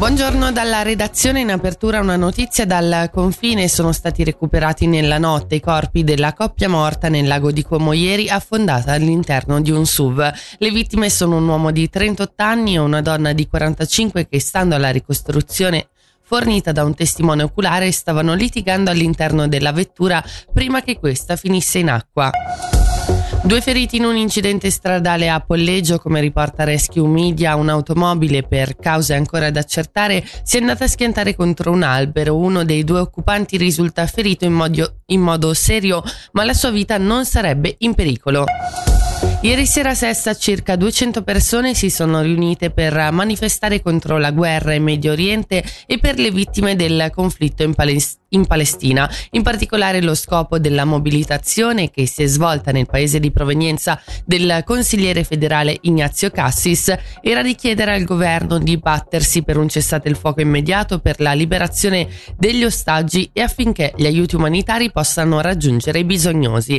Buongiorno dalla redazione. In apertura una notizia dal confine. Sono stati recuperati nella notte i corpi della coppia morta nel lago di Como ieri affondata all'interno di un SUV. Le vittime sono un uomo di 38 anni e una donna di 45 che stando alla ricostruzione fornita da un testimone oculare stavano litigando all'interno della vettura prima che questa finisse in acqua. Due feriti in un incidente stradale a Polleggio, come riporta Rescue Media, un'automobile per cause ancora da accertare si è andata a schiantare contro un albero. Uno dei due occupanti risulta ferito in modo, in modo serio, ma la sua vita non sarebbe in pericolo. Ieri sera a Sessa circa 200 persone si sono riunite per manifestare contro la guerra in Medio Oriente e per le vittime del conflitto in, Palestina in Palestina. In particolare lo scopo della mobilitazione che si è svolta nel paese di provenienza del consigliere federale Ignazio Cassis era di chiedere al governo di battersi per un cessate il fuoco immediato per la liberazione degli ostaggi e affinché gli aiuti umanitari possano raggiungere i bisognosi.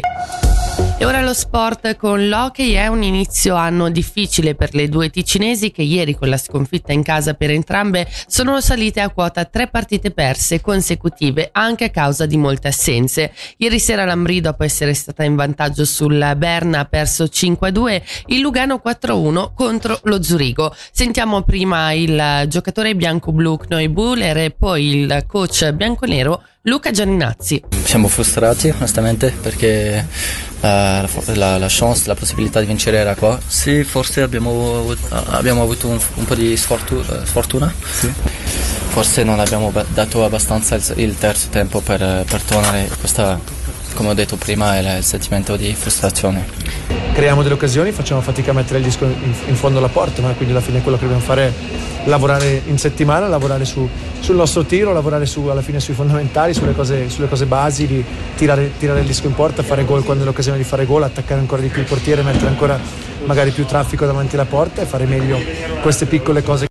E ora lo sport con l'hockey è un inizio anno difficile per le due ticinesi che ieri con la sconfitta in casa per entrambe sono salite a quota tre partite perse consecutive anche a causa di molte assenze. Ieri sera l'Ambri dopo essere stata in vantaggio sul Berna ha perso 5-2, il Lugano 4-1 contro lo Zurigo. Sentiamo prima il giocatore bianco-blu Knoy Buller e poi il coach bianco-nero Luca Gianninazzi. Siamo frustrati onestamente perché uh, la, la, chance, la possibilità di vincere era qua. Sì, forse abbiamo, abbiamo avuto un, un, po' di sfortuna. Eh, sfortuna. Sì. Forse non abbiamo dato abbastanza il, il terzo tempo per, per tornare questa, come ho detto prima, è il sentimento di frustrazione. Creiamo delle occasioni, facciamo fatica a mettere il disco in, in fondo alla porta, ma quindi alla fine quello che dobbiamo fare è lavorare in settimana, lavorare su, sul nostro tiro, lavorare su, alla fine sui fondamentali, sulle cose, sulle cose basili, tirare, tirare, il disco in porta, fare gol quando è l'occasione di fare gol, attaccare ancora di più il portiere, mettere ancora magari più traffico davanti alla porta e fare meglio queste piccole cose.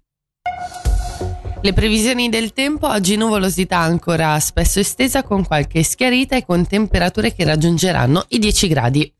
Le previsioni del tempo, oggi nuvolosità ancora spesso estesa con qualche schiarita e con temperature che raggiungeranno i 10 gradi.